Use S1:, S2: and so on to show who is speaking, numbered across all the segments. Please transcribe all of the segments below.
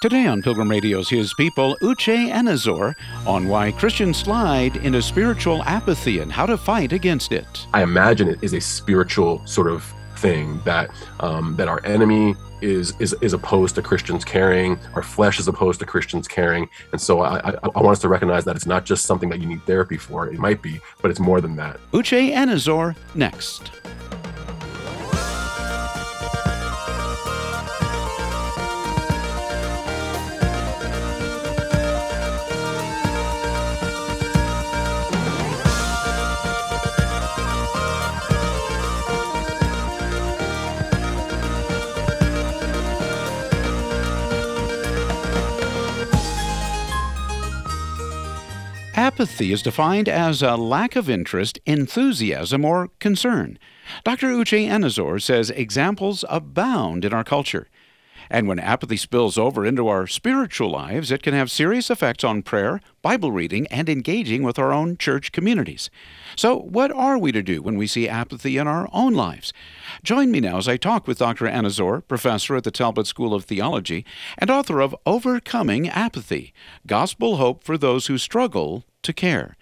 S1: Today on Pilgrim Radio's His People, Uche Anizor on why Christians slide into spiritual apathy and how to fight against it.
S2: I imagine it is a spiritual sort of thing that um, that our enemy is is is opposed to Christians caring. Our flesh is opposed to Christians caring, and so I, I, I want us to recognize that it's not just something that you need therapy for. It might be, but it's more than that.
S1: Uche Anizor next. Apathy is defined as a lack of interest, enthusiasm, or concern. Dr. Uche Anizor says examples abound in our culture. And when apathy spills over into our spiritual lives, it can have serious effects on prayer, Bible reading, and engaging with our own church communities. So, what are we to do when we see apathy in our own lives? Join me now as I talk with Dr. Anizor, professor at the Talbot School of Theology and author of Overcoming Apathy Gospel Hope for Those Who Struggle to Care.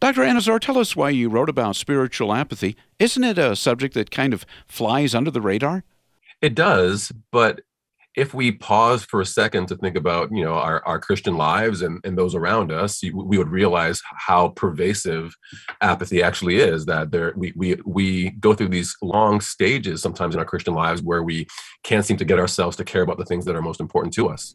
S1: Dr. Anizor, tell us why you wrote about spiritual apathy. Isn't it a subject that kind of flies under the radar?
S2: It does, but if we pause for a second to think about you know our, our christian lives and, and those around us we would realize how pervasive apathy actually is that there we, we we go through these long stages sometimes in our christian lives where we can't seem to get ourselves to care about the things that are most important to us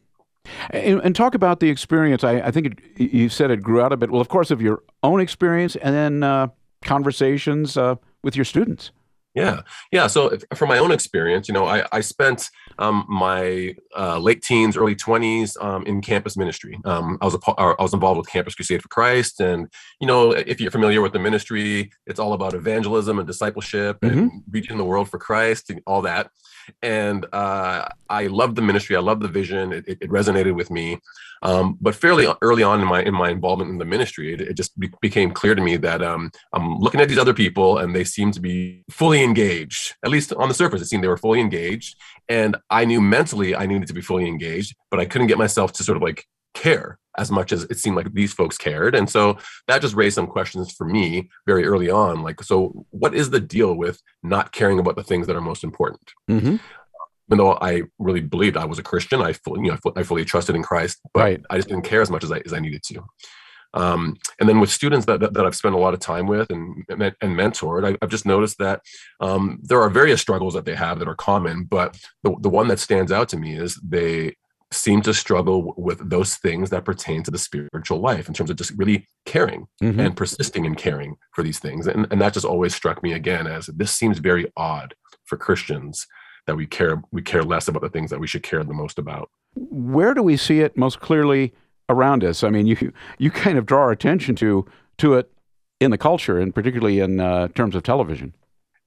S1: and, and talk about the experience i, I think it, you said it grew out a bit well of course of your own experience and then uh, conversations uh, with your students
S2: yeah, yeah. So from my own experience, you know, I, I spent um, my uh, late teens, early twenties um, in campus ministry. Um, I was a, I was involved with Campus Crusade for Christ, and you know, if you're familiar with the ministry, it's all about evangelism and discipleship mm-hmm. and reaching the world for Christ and all that. And uh, I loved the ministry. I loved the vision. It, it resonated with me. Um, but fairly early on in my in my involvement in the ministry, it, it just be, became clear to me that um, I'm looking at these other people, and they seem to be fully engaged. At least on the surface, it seemed they were fully engaged, and I knew mentally I needed to be fully engaged, but I couldn't get myself to sort of like care as much as it seemed like these folks cared. And so that just raised some questions for me very early on. Like, so what is the deal with not caring about the things that are most important? Mm-hmm. Even though I really believed I was a Christian, I fully, you know, I fully trusted in Christ, but right. I just didn't care as much as I, as I needed to. Um, and then with students that, that, that, I've spent a lot of time with and, and, mentored, I, have just noticed that um, there are various struggles that they have that are common, but the, the one that stands out to me is they seem to struggle with those things that pertain to the spiritual life in terms of just really caring mm-hmm. and persisting in caring for these things. And, and that just always struck me again as this seems very odd for Christians that we care we care less about the things that we should care the most about.
S1: Where do we see it most clearly around us? I mean, you you kind of draw our attention to to it in the culture, and particularly in uh, terms of television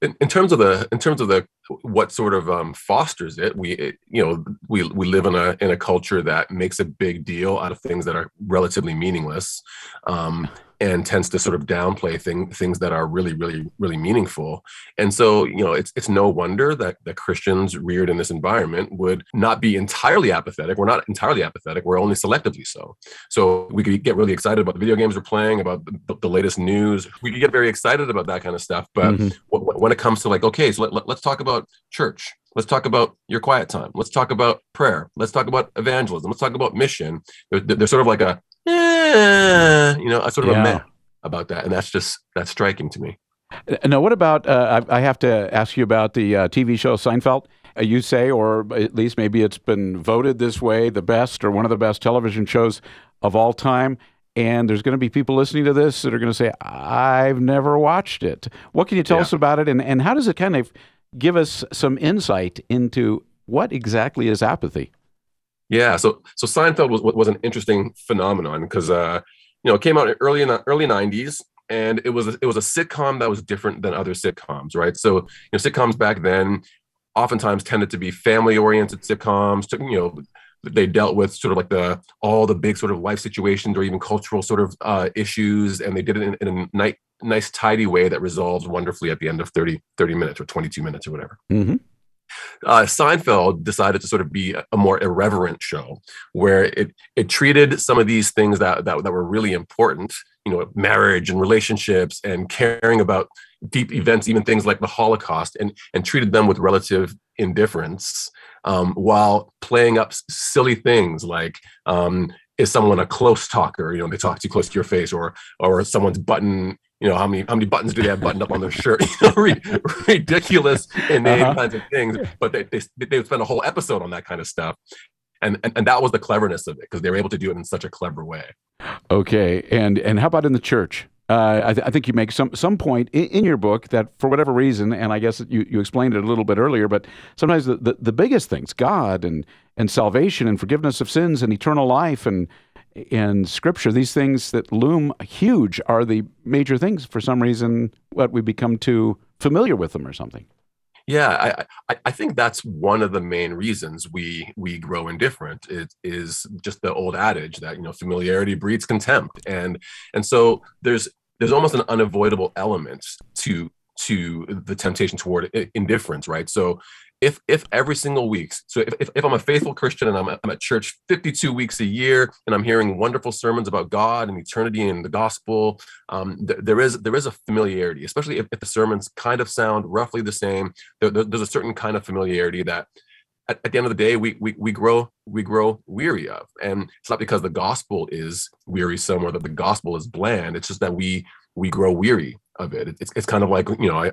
S2: in, in, terms of the in terms of the what sort of um, fosters it we it, you know we we live in a in a culture that makes a big deal out of things that are relatively meaningless. Um, and tends to sort of downplay thing, things that are really, really, really meaningful. And so, you know, it's it's no wonder that that Christians reared in this environment would not be entirely apathetic. We're not entirely apathetic. We're only selectively so. So we could get really excited about the video games we're playing, about the, the latest news. We could get very excited about that kind of stuff. But mm-hmm. w- when it comes to like, okay, so let, let, let's talk about church. Let's talk about your quiet time. Let's talk about prayer. Let's talk about evangelism. Let's talk about mission. There's sort of like a eh, you know, I sort of yeah. a meh about that, and that's just that's striking to me.
S1: Now, what about? Uh, I, I, have to ask you about the uh, TV show Seinfeld. Uh, you say, or at least maybe it's been voted this way, the best or one of the best television shows of all time. And there's going to be people listening to this that are going to say, "I've never watched it." What can you tell yeah. us about it, and and how does it kind of give us some insight into what exactly is apathy?
S2: Yeah, so so Seinfeld was was an interesting phenomenon because uh, you know it came out early in the early '90s, and it was a, it was a sitcom that was different than other sitcoms, right? So you know sitcoms back then oftentimes tended to be family oriented sitcoms. To, you know they dealt with sort of like the all the big sort of life situations or even cultural sort of uh, issues, and they did it in, in a nice, nice tidy way that resolved wonderfully at the end of 30 30 minutes or 22 minutes or whatever. Mm-hmm. Uh, Seinfeld decided to sort of be a more irreverent show, where it it treated some of these things that that, that were really important, you know, marriage and relationships and caring about deep events, even things like the Holocaust, and and treated them with relative indifference, um, while playing up silly things like um, is someone a close talker? You know, they talk too close to your face, or or someone's button you know how many how many buttons do they have buttoned up on their shirt? You know, ridiculous inane uh-huh. kinds of things but they, they they spend a whole episode on that kind of stuff. And and, and that was the cleverness of it because they were able to do it in such a clever way.
S1: Okay and and how about in the church? Uh, I, th- I, think you make some some point in, in, your book that for whatever reason, and I guess you, you explained it a little bit earlier, but sometimes the, the, the biggest things, God and and salvation and forgiveness of sins and eternal life and in Scripture, these things that loom huge are the major things. For some reason, what we become too familiar with them or something.
S2: Yeah, I, I think that's one of the main reasons we we grow indifferent. It is just the old adage that you know familiarity breeds contempt, and and so there's there's almost an unavoidable element to to the temptation toward indifference, right? So if if every single week so if, if, if i'm a faithful christian and I'm, I'm at church 52 weeks a year and i'm hearing wonderful sermons about god and eternity and the gospel um, th- there is there is a familiarity especially if, if, the sermons kind of sound roughly the same there, there, there's a certain kind of familiarity that at, at, the end of the day we, we we grow we grow weary of. And it's not because the gospel is wearisome or that the gospel is bland. It's just that we we grow weary of it. It's, it's kind of like you know I,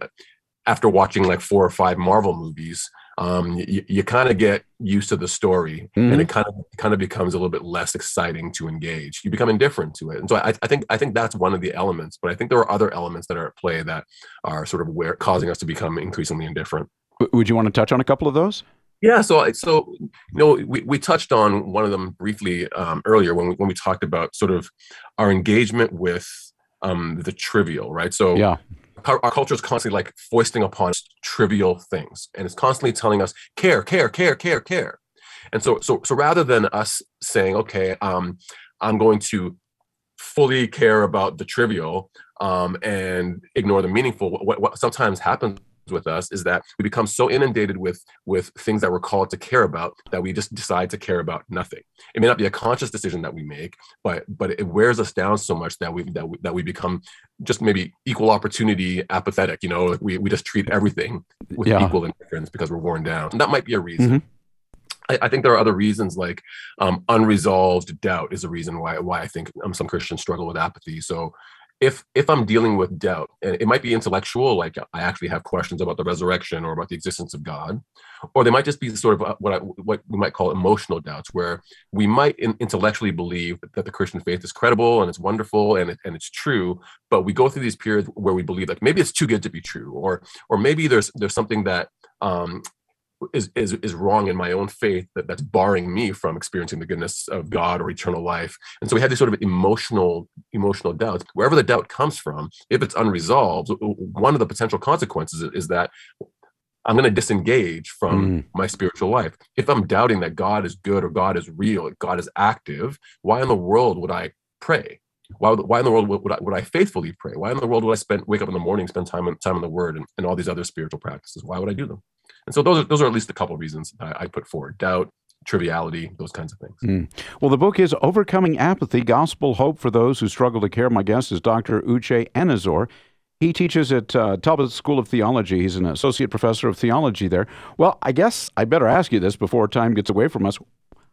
S2: after watching like four or five Marvel movies, um, you, you kind of get used to the story, mm-hmm. and it kind of kind of becomes a little bit less exciting to engage. You become indifferent to it, and so I, I, think I think that's one of the elements. But I think there are other elements that are at play that are sort of where causing us to become increasingly indifferent.
S1: Would you want to touch on a couple of those?
S2: Yeah, so so you know we, we touched on one of them briefly um, earlier when we when we talked about sort of our engagement with um, the trivial, right? So
S1: yeah
S2: our, culture is constantly like foisting upon us trivial things and it's constantly telling us care care care care care. And so so so rather than us saying okay um i'm going to fully care about the trivial um and ignore the meaningful what, what sometimes happens with us is that we become so inundated with with things that we're called to care about that we just decide to care about nothing it may not be a conscious decision that we make but but it wears us down so much that we that we, that we become just maybe equal opportunity apathetic you know we, we just treat everything with yeah. equal indifference because we're worn down and that might be a reason mm-hmm. I, think there are other reasons, like um, unresolved doubt, is a reason why why I think um, some Christians struggle with apathy. So if if i'm dealing with doubt and it might be intellectual like i actually have questions about the resurrection or about the existence of god or they might just be sort of uh, what I, what we might call emotional doubts where we might in, intellectually believe that the christian faith is credible and it's wonderful and, it, and it's true but we go through these periods where we believe like maybe it's too good to be true or or maybe there's there's something that um, is, is is wrong in my own faith that, that's barring me from experiencing the goodness of God or eternal life. And so we have these sort of emotional emotional doubts. Wherever the doubt comes from, if it's unresolved, one of the potential consequences is, that I'm going to disengage from mm. my spiritual life. If I'm doubting that God is good or God is real, God is active, why in the world would I pray? Why, why in the world would I, would I faithfully pray? Why in the world would I spend wake up in the morning, spend time in, time in the Word, and, and all these other spiritual practices? Why would I do them? And so those are those are at least a couple of reasons I, I put forward: doubt, triviality, those kinds of things. Mm.
S1: Well, the book is Overcoming Apathy Gospel Hope for Those Who Struggle to Care. My guest is Dr. Uche Anizor. He teaches at uh, Talbot School of Theology. He's an associate professor of theology there. Well, I guess I better ask you this before time gets away from us.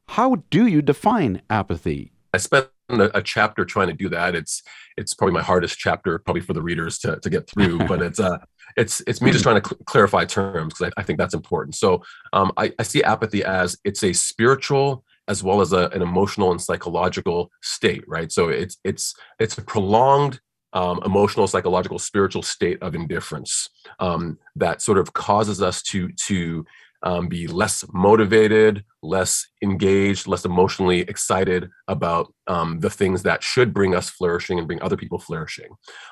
S1: How do you define apathy?
S2: I spent a, a, chapter trying to do that. It's it's probably my hardest chapter, probably for the readers to, to get through. but it's uh, it's it's me just trying to cl- clarify terms because I, I, think that's important. So um, I, I see apathy as it's a spiritual as well as a, an emotional and psychological state, right? So it's it's it's a prolonged um, emotional, psychological, spiritual state of indifference um, that sort of causes us to to um, be less motivated, less engaged, less emotionally excited about um, the things that should bring us flourishing and bring other people flourishing.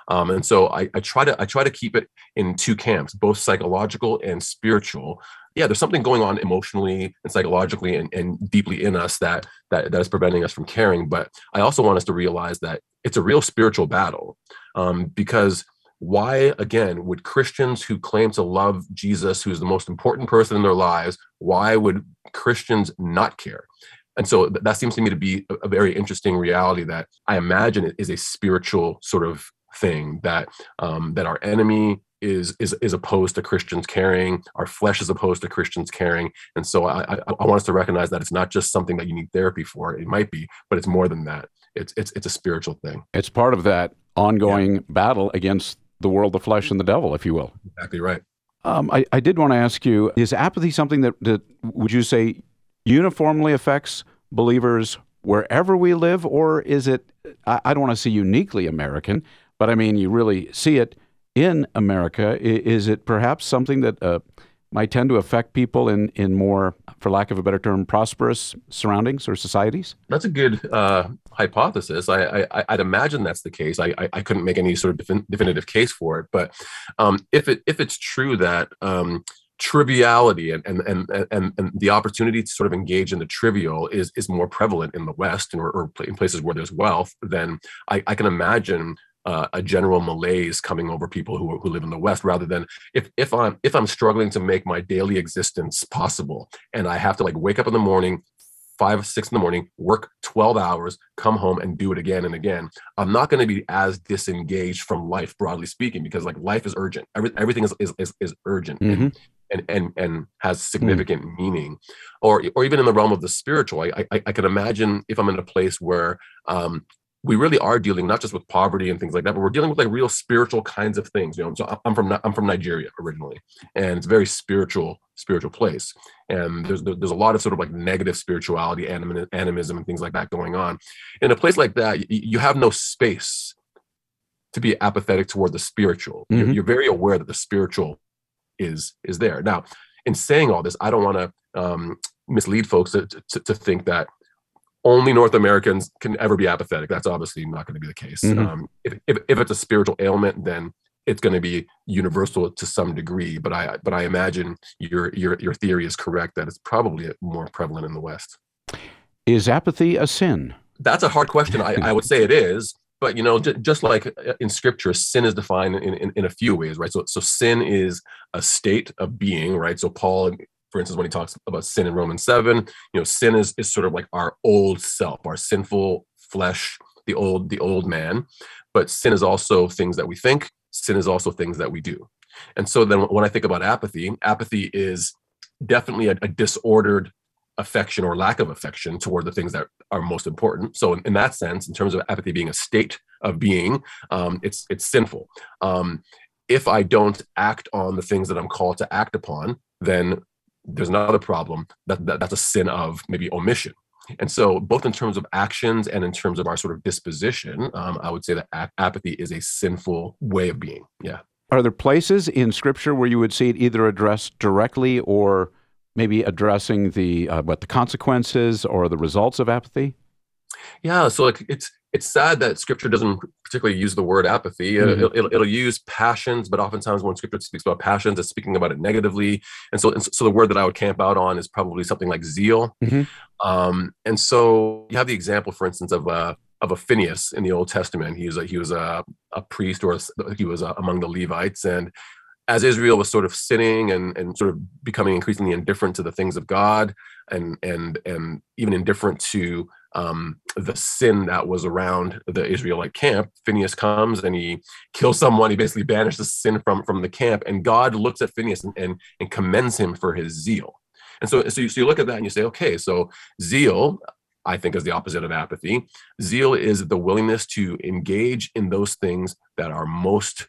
S2: Um, and so I, I, try to I try to keep it in two camps, both psychological and spiritual. Yeah, there's something going on emotionally and psychologically and, and deeply in us that, that that is preventing us from caring. But I also want us to realize that it's a real spiritual battle um, because why again would christians who claim to love jesus who's the most important person in their lives why would christians not care and so that seems to me to be a, very interesting reality that i imagine it is a spiritual sort of thing that um, that our enemy is is is opposed to Christians caring. Our flesh is opposed to Christians caring, and so I, I, I want us to recognize that it's not just something that you need therapy for. It might be, but it's more than that. It's it's it's a spiritual thing.
S1: It's part of that ongoing yeah. battle against the world, the flesh, and the devil, if you will.
S2: Exactly right.
S1: Um, I, I did want to ask you: Is apathy something that, that would you say uniformly affects believers wherever we live, or is it? I, I don't want to say uniquely American, but I mean you really see it in America. Is it perhaps something that uh, might tend to affect people in, in more, for lack of a better term, prosperous surroundings or societies?
S2: That's a good uh, hypothesis. I, I, would imagine that's the case. I, I, I, couldn't make any sort of defin- definitive case for it, but um, if it if it's true that um, triviality and, and and and and the opportunity to sort of engage in the trivial is is more prevalent in the West and or, or in places where there's wealth, then I, I can imagine uh, a general malaise coming over people who, who live in the West, rather than if if I'm if I'm struggling to make my daily existence possible, and I have to like wake up in the morning, five six in the morning, work twelve hours, come home and do it again and again. I'm not going to be as disengaged from life, broadly speaking, because like life is urgent. Every, everything is is is, is urgent. Mm-hmm. And, and and has significant mm. meaning, or or even in the realm of the spiritual, I, I, I can imagine if I'm in a place where um, we really are dealing not just with poverty and things like that, but we're dealing with like real spiritual kinds of things. You know, so I'm from I'm from Nigeria originally, and it's a very spiritual spiritual place. And there's there's a lot of sort of like negative spirituality, anim, animism, and things like that going on. In a place like that, you, you have no space to be apathetic toward the spiritual. Mm-hmm. You're, you're, very aware that the spiritual is is there. Now, in saying all this, I don't want to um, mislead folks to, to, to think that only North Americans can ever be apathetic. That's obviously not going to be the case. Mm-hmm. Um, if, if, if it's a spiritual ailment, then it's going to be universal to some degree. But I but I imagine your your your theory is correct that it's probably more prevalent in the West.
S1: Is apathy a sin?
S2: That's a hard question. I, I would say it is. But you know, j- just like uh, in Scripture, sin is defined in, in, in a few ways, right? So, so sin is a state of being, right? So Paul for instance, when he talks about sin in Romans 7, you know, sin is, is sort of like our old self, our sinful flesh, the old, the old man. But sin is also things that we think, sin is also things that we do. And so then when I think about apathy, apathy is definitely a, a disordered affection or lack of affection toward the things that are most important. So in, in that sense, in terms of apathy being a state of being, um, it's it's sinful. Um, if I don't act on the things that I'm called to act upon, then there's another problem that, that that's a sin of maybe omission. And so both in terms of actions and in terms of our sort of disposition um, i would say that ap- apathy is a sinful way of being. Yeah.
S1: Are there places in scripture where you would see it either addressed directly or maybe addressing the uh, what the consequences or the results of apathy?
S2: Yeah so like it's it's sad that scripture doesn't particularly use the word apathy. Mm-hmm. It'll, it'll, it'll, use passions, but oftentimes when scripture speaks about passions, it's speaking about it negatively. And so, and so the word that I would camp out on is probably something like zeal. Mm-hmm. Um, and so you have the example, for instance, of a, uh, of a Phineas in the Old Testament. He was a, he was a, a priest or a, he was a, among the Levites. And as Israel was sort of sinning and, and sort of becoming increasingly indifferent to the things of God and, and, and even indifferent to um, the sin that was around the Israelite camp. Phineas comes and he kills someone. He basically banishes sin from, from the camp. And God looks at Phineas and, and, and commends him for his zeal. And so, so you, so you look at that and you say, okay, so zeal, I think, is the opposite of apathy. Zeal is the willingness to engage in those things that are most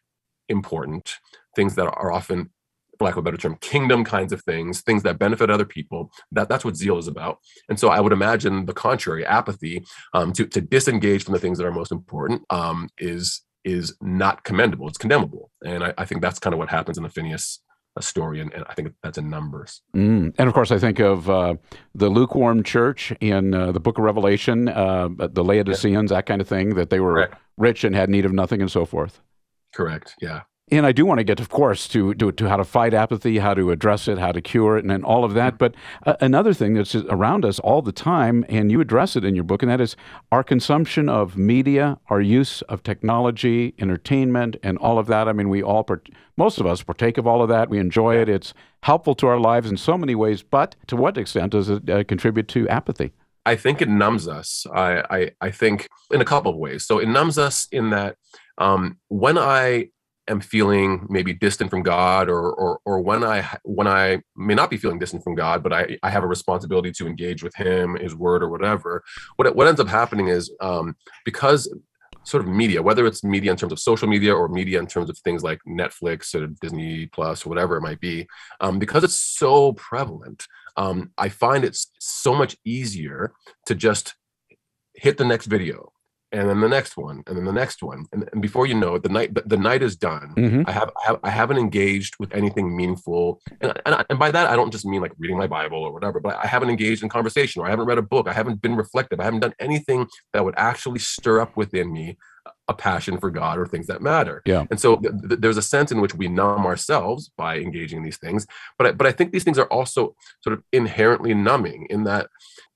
S2: important, things that are often for lack of a better term, kingdom kinds of things, things that benefit other people. That that's what zeal is about. And so I would imagine the contrary, apathy, um, to to disengage from the things that are most important, um, is is not commendable. It's condemnable. And I, I think that's kind of what happens in the Phineas uh, story, and, and, I think that's in Numbers.
S1: Mm. And of course, I think of uh, the lukewarm church in uh, the Book of Revelation, uh, the Laodiceans, yeah. that kind of thing, that they were Correct. rich and had need of nothing, and so forth.
S2: Correct. Yeah.
S1: And I do want to get, of course, to, to, to how to fight apathy, how to address it, how to cure it, and, and all of that. But uh, another thing that's around us all the time, and you address it in your book, and that is our consumption of media, our use of technology, entertainment, and all of that. I mean, we all, part- most of us, partake of all of that. We enjoy it. It's helpful to our lives in so many ways. But to what extent does it uh, contribute to apathy?
S2: I think it numbs us. I, I, I think in a couple of ways. So it numbs us in that um, when I am feeling maybe distant from God, or or or when I when I may not be feeling distant from God, but I I have a responsibility to engage with Him, His Word, or whatever. What what ends up happening is um, because sort of media, whether it's media in terms of social media or media in terms of things like Netflix or Disney Plus or whatever it might be, um, because it's so prevalent, um, I find it's so much easier to just hit the next video and then the next one, and then the next one, and, and before you know it, the night the, the night is done. Mm-hmm. I have, I have I haven't engaged with anything meaningful, and, and and by that I don't just mean like reading my Bible or whatever, but I haven't engaged in conversation, or I haven't read a book, I haven't been reflective, I haven't done anything that would actually stir up within me a passion for God or things that matter.
S1: Yeah.
S2: And so th- th- there's a sense in which we numb ourselves by engaging in these things, but I, but I think these things are also sort of inherently numbing in that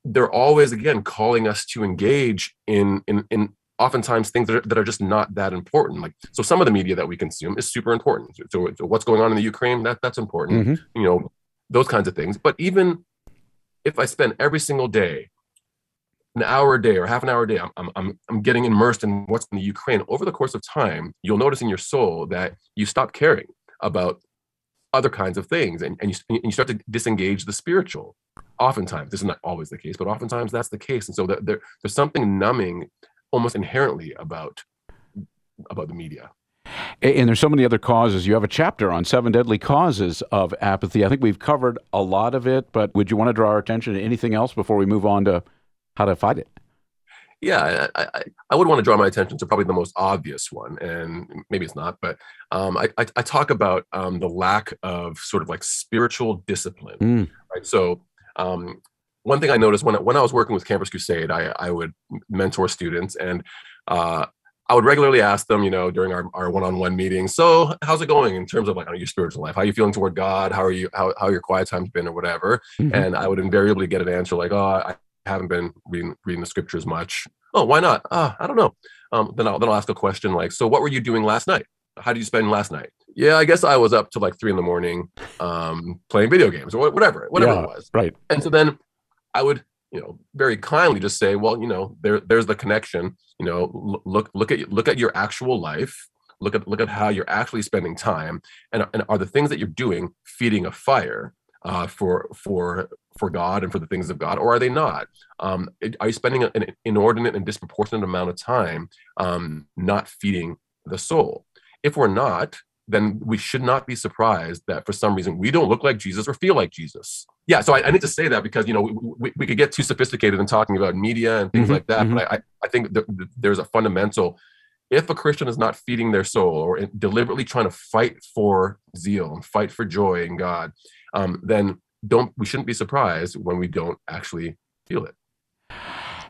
S2: they're always again calling us to engage in in in oftentimes things that are, that are just not that important like so some of the media that we consume is super important so, so what's going on in the ukraine that that's important mm-hmm. you know those kinds of things but even if i spend every single day an hour a day or half an hour a day I'm, I'm, I'm getting immersed in what's in the ukraine over the course of time you'll notice in your soul that you stop caring about other kinds of things and, and, you, and you start to disengage the spiritual oftentimes this is not always the case but oftentimes that's the case and so there, there's something numbing almost inherently about about the media
S1: and there's so many other causes. You have a chapter on seven deadly causes of apathy. I think we've covered a lot of it, but would you want to draw our attention to anything else before we move on to how to fight it?
S2: Yeah, I, I, I would want to draw my attention to probably the most obvious one, and maybe it's not, but um, I, I, I, talk about um, the lack of sort of like spiritual discipline. Mm. Right. So um, one thing I noticed when when I was working with Campus Crusade, I I would mentor students and uh, I would regularly ask them, you know, during our, our one-on-one meetings, so how's it going in terms of like your spiritual life? How are you feeling toward God? How are you how how your quiet times been or whatever? Mm-hmm. And I would invariably get an answer like, oh, I haven't been reading reading the scriptures much. Oh, why not? Uh, I don't know. Um, then I'll then I'll ask a question like, so what were you doing last night? How did you spend last night? Yeah, I guess I was up to like three in the morning, um, playing video games or whatever, whatever yeah, it was.
S1: Right.
S2: And so then I would, you know, very kindly just say, well, you know, there there's the connection. You know, look look at look at your actual life. Look at look at how you're actually spending time, and, and are the things that you're doing feeding a fire uh, for for for God and for the things of God, or are they not? Um, are you spending an inordinate and disproportionate amount of time um, not feeding the soul? If we're not, then we should not be surprised that for some reason we don't look like Jesus or feel like Jesus. Yeah, so I, I need to say that because you know we, we, we, could get too sophisticated in talking about media and things mm-hmm, like that, mm-hmm. but I, I think that there's a fundamental. If a Christian is not feeding their soul or deliberately trying to fight for zeal and fight for joy in God, um, then don't we shouldn't be surprised when we don't actually feel it.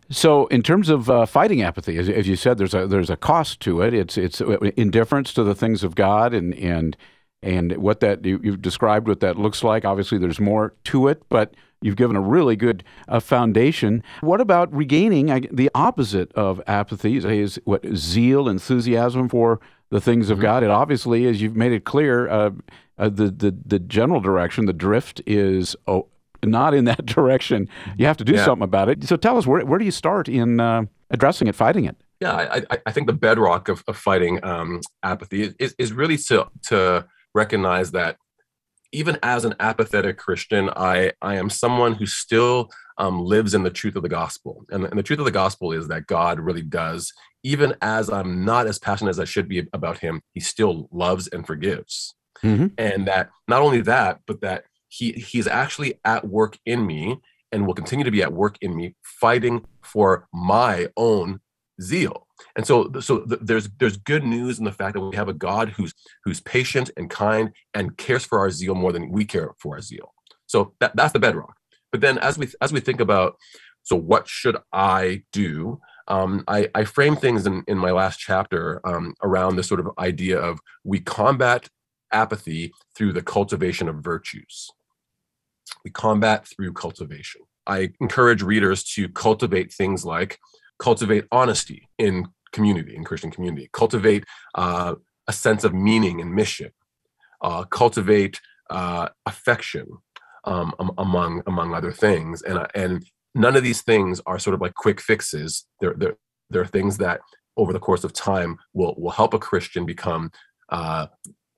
S1: So, in terms of uh, fighting apathy, as, as, you said, there's a there's a cost to it. It's it's uh, indifference to the things of God, and and and what that you, have described what that looks like. Obviously, there's more to it, but you've given a really good uh, foundation. What about regaining the opposite of apathy? Is what zeal, enthusiasm for the things of mm-hmm. God? It obviously, as you've made it clear, uh, uh, the the the general direction, the drift is oh, not in that direction. You have to do yeah. something about it. So tell us, where, where do you start in uh, addressing it, fighting it?
S2: Yeah, I, I think the bedrock of, of fighting um, apathy is, is really to, to recognize that even as an apathetic Christian, I, I am someone who still um, lives in the truth of the gospel. And, and the truth of the gospel is that God really does, even as I'm not as passionate as I should be about Him, He still loves and forgives. Mm-hmm. And that not only that, but that he he's actually at work in me and will continue to be at work in me fighting for my own zeal and so so there's there's good news in the fact that we have a god who's who's patient and kind and cares for our zeal more than we care for our zeal so that, that's the bedrock but then as we as we think about so what should i do um, I, I frame things in, in my last chapter um, around this sort of idea of we combat apathy through the cultivation of virtues. We combat through cultivation. I encourage readers to cultivate things like cultivate honesty in community, in Christian community, cultivate uh, a sense of meaning and mission, uh, cultivate uh, affection um, among among other things, and uh, and none of these things are sort of like quick fixes. They're they're they're things that over the course of time will will help a Christian become uh,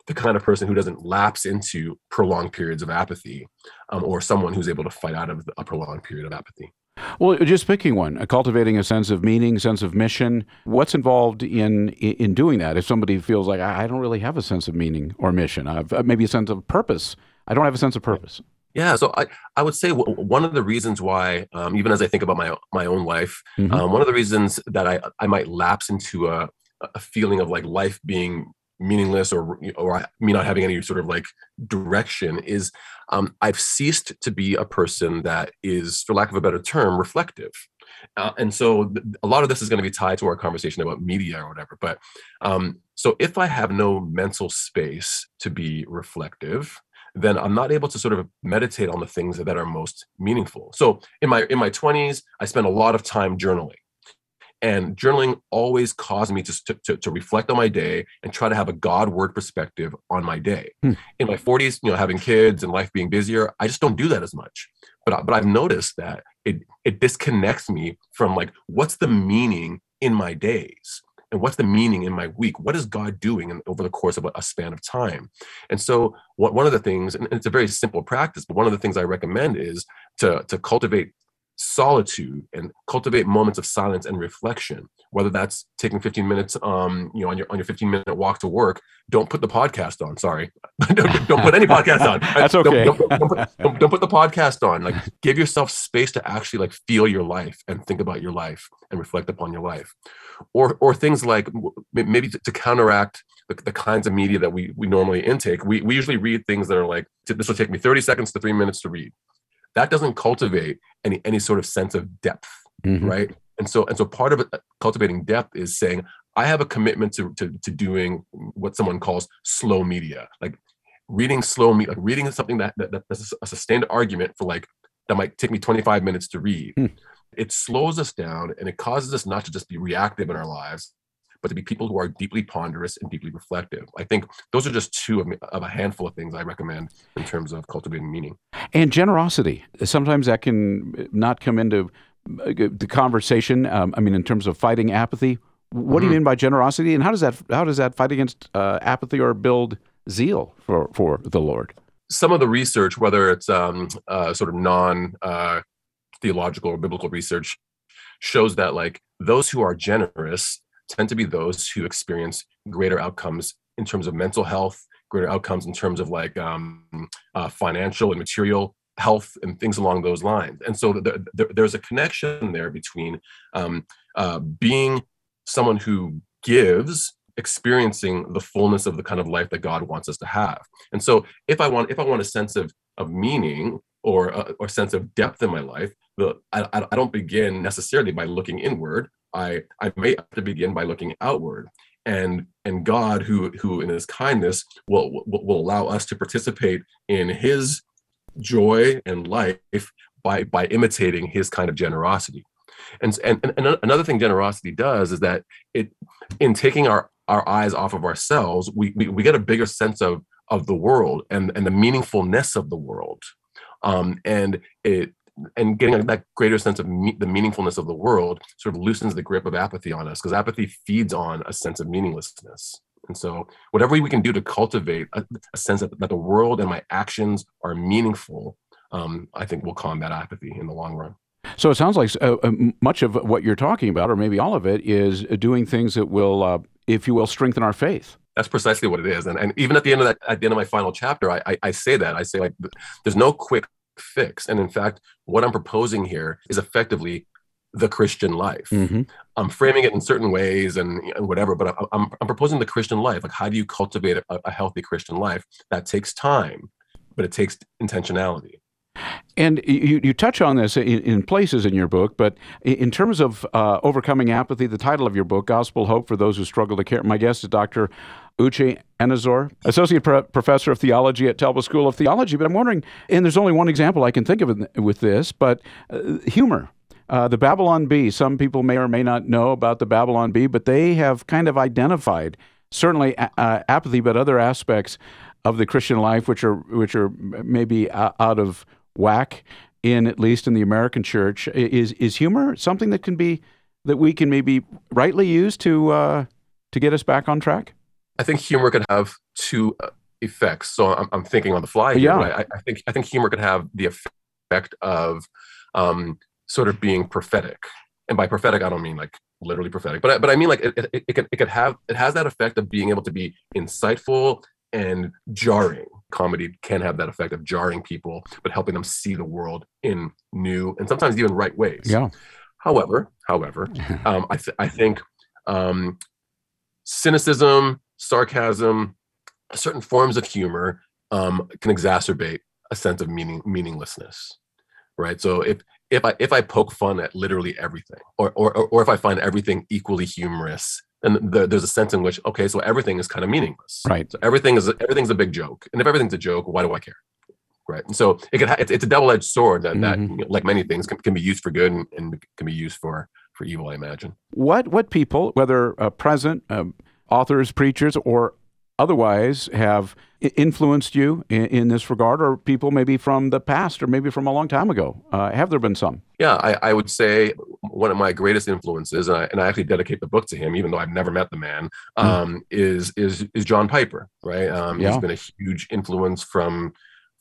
S2: the kind of person who doesn't lapse into prolonged periods of apathy, um, or someone who's able to fight out of a prolonged period of apathy.
S1: Well, just picking one, uh, cultivating a sense of meaning, sense of mission. What's involved in in doing that? If somebody feels like I don't really have a sense of meaning or mission, I've uh, maybe a sense of purpose. I don't have a sense of purpose.
S2: Yeah, so I, I would say w- one of the reasons why, um, even as I think about my my own life, mm-hmm. um, one of the reasons that I I might lapse into a a feeling of like life being meaningless or or me not having any sort of like direction is um, I've ceased to be a person that is, for lack of a better term, reflective. Uh, and so th- a lot of this is going to be tied to our conversation about media or whatever. But um, so if I have no mental space to be reflective, then I'm not able to sort of meditate on the things that are most meaningful. So in my in my 20s, I spent a lot of time journaling. And journaling always caused me to, to, to, reflect on my day and try to have a God word perspective on my day. Hmm. In my 40s, you know, having kids and life being busier, I just don't do that as much. But, but I've noticed that it, it disconnects me from like, what's the meaning in my days? and what's the meaning in my week what is god doing in, over the course of a, a, span of time and so what, one of the things and it's a very simple practice but one of the things i recommend is to, to cultivate solitude and cultivate moments of silence and reflection whether that's taking 15 minutes um you know on your on your 15 minute walk to work don't put the podcast on sorry. Don't, don't, put any podcast on.
S1: That's okay.
S2: Don't, don't, put, don't, put, the podcast on. Like give yourself space to actually like feel your life and think about your life and reflect upon your life. Or or things like maybe to, to counteract the, the, kinds of media that we we normally intake we, we usually read things that are like this will take me 30 seconds to three minutes to read that doesn't cultivate any any sort of sense of depth mm-hmm. right and so and so part of it, uh, cultivating depth is saying i have a commitment to, to to doing what someone calls slow media like reading slow me like reading something that, that that's a sustained argument for like that might take me 25 minutes to read mm. it slows us down and it causes us not to just be reactive in our lives but to be people who are deeply ponderous and deeply reflective. I think those are just two of, of a handful of things I recommend in terms of cultivating meaning.
S1: And generosity. Sometimes that can not come into uh, the conversation. Um, I mean, in terms of fighting apathy. What mm-hmm. do you mm-hmm. mean by generosity, and how does that how does that fight against uh, apathy or build zeal for for the Lord?
S2: Some of the research, whether it's um, uh, sort of non uh, theological or biblical research, shows that like those who are generous tend to be those who experience greater outcomes in terms of mental health, greater outcomes in terms of like um, uh, financial and material health and things along those lines. And so the, the, there's a connection there between um, uh, being someone who gives experiencing the fullness of the kind of life that God wants us to have. And so if I want if I want a sense of of meaning or a, uh, or sense of depth in my life, the I, I don't begin necessarily by looking inward. I, I may have to begin by looking outward. And and God, who who in His kindness will will, will allow us to participate in His joy and life by by imitating His kind of generosity. And, and, and another thing generosity does is that it in taking our our eyes off of ourselves we, we, we get a bigger sense of of the world and and the meaningfulness of the world um, and it and getting that greater sense of me- the meaningfulness of the world sort of loosens the grip of apathy on us because apathy feeds on a sense of meaninglessness. And so whatever we can do to cultivate a, a sense that, that, the world and my actions are meaningful um, i think will combat apathy in the long run.
S1: So it sounds like uh, uh, much of what you're talking about or maybe all of it is doing things that will uh, if you will strengthen our faith.
S2: That's precisely what it is. And, and even at the end of that at the end of my final chapter I, I, I say that. I say like there's no quick fix. And in fact, what I'm proposing here is effectively the Christian life. Mm-hmm. I'm framing it in certain ways and, and whatever, but I'm, I'm proposing the Christian life. Like, how do you cultivate a, a healthy Christian life? That takes time, but it takes intentionality.
S1: And you, you touch on this in, in, places in your book, but in terms of uh, overcoming apathy, the title of your book, Gospel Hope for Those Who Struggle to Care, my guest is Dr. Uche Anizor, Associate Pro- Professor of Theology at Talbot School of Theology. But I'm wondering, and there's only one example I can think of with this, but uh, humor. Uh, the Babylon Bee, some people may or may not know about the Babylon Bee, but they have kind of identified certainly uh, apathy, but other aspects of the Christian life which are which are maybe out of whack in at least in the American church. Is is humor something that can be that we can maybe rightly use to uh, to get us back on track?
S2: I think humor can have two uh, effects. So I'm, I'm thinking on the fly. Here,
S1: yeah,
S2: I, I, think I think humor can have the effect of um, sort of being prophetic, and by prophetic I don't mean like literally prophetic, but I, but I mean like it, it, it, could it could have it has that effect of being able to be insightful and jarring. Comedy can have that effect of jarring people, but helping them see the world in new and sometimes even right ways.
S1: Yeah.
S2: However, however, um, I, th- I think um, cynicism, sarcasm, certain forms of humor um, can exacerbate a sense of meaning meaninglessness, right? So if if I if I poke fun at literally everything, or or or if I find everything equally humorous, then the, there's a sense in which okay, so everything is kind of meaningless,
S1: right?
S2: So everything is everything's a big joke, and if everything's a joke, why do I care? Right, and so it can ha- it's, it's a double-edged sword that, mm-hmm. that like many things can, can be used for good and, and can be used for for evil. I imagine.
S1: What what people, whether uh, present, um, authors, preachers, or otherwise have influenced you in, in, this regard, or people maybe from the past or maybe from a long time ago? Uh, have there been some?
S2: Yeah, I, I, would say one of my greatest influences, and I, and I, actually dedicate the book to him, even though I've never met the man, hmm. um, mm. is is is John Piper. Right, um, yeah. he's been a huge influence from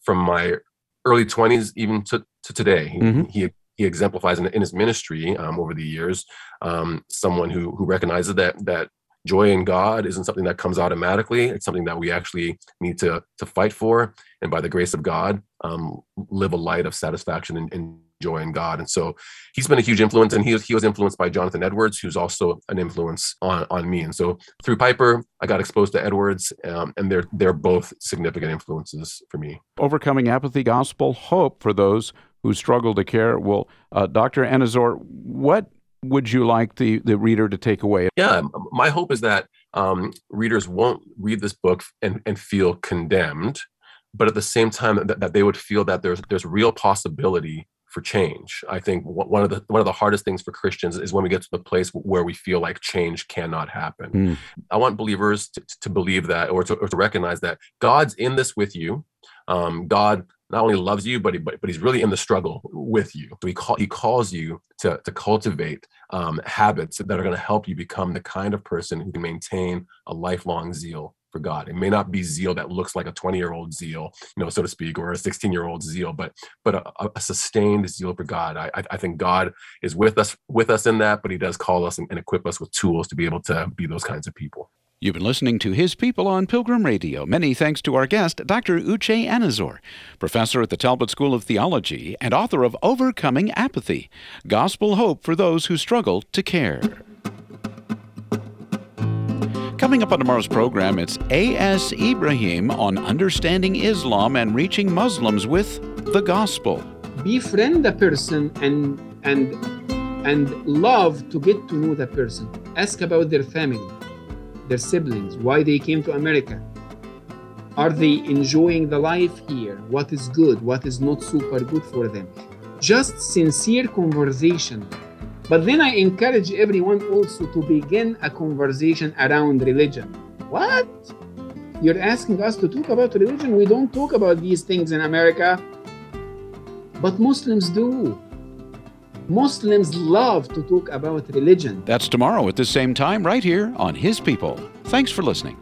S2: from my early twenties even to, to today. He, mm-hmm. he he exemplifies in, in his ministry um, over the years um, someone who who recognizes that that joy in God isn't something that comes automatically. It's something that we actually need to to fight for, and by the grace of God, um, live a light of satisfaction and, and, joy in God. And so, he's been a huge influence, and he was, he was influenced by Jonathan Edwards, who's also an influence on on me. And so, through Piper, I got exposed to Edwards, um, and they're they're both significant influences for me.
S1: Overcoming apathy, gospel hope for those who struggle to care. Well, uh, Dr. Anizor, what would you like the, the reader to take away?
S2: Yeah, my hope is that um, readers won't read this book and, and feel condemned, but at the same time that, that they would feel that there's there's real possibility for change. I think one of the one of the hardest things for Christians is when we get to the place where we feel like change cannot happen. Mm. I want believers to, to believe that or to, or to recognize that God's in this with you. Um, God not only loves you, but, he, but, but he's really in the struggle with you. So he, call, he calls you to, to cultivate um, habits that are going to help you become the kind of person who can maintain a lifelong zeal for God. It may not be zeal that looks like a 20 year old zeal, you know, so to speak, or a 16 year old zeal, but but a, a, sustained zeal for God. I, I think God is with us with us in that, but He does call us and, and equip us with tools to be able to be those kinds of people.
S1: You've been listening to His People on Pilgrim Radio. Many thanks to our guest, Dr. Uche Anizor, professor at the Talbot School of Theology and author of Overcoming Apathy Gospel Hope for Those Who Struggle to Care. Coming up on tomorrow's program, it's A.S. Ibrahim on understanding Islam and reaching Muslims with the gospel.
S3: Befriend the person and and and love to get to know the person. Ask about their family their siblings, why they came to America. Are they enjoying the life here? What is good? What is not super good for them? Just sincere conversation. But then I encourage everyone also to begin a conversation around religion. What? You're asking us to talk about religion? We don't talk about these things in America. But Muslims do. Muslims love to talk about religion.
S1: That's tomorrow at the same time, right here on His People. Thanks for listening.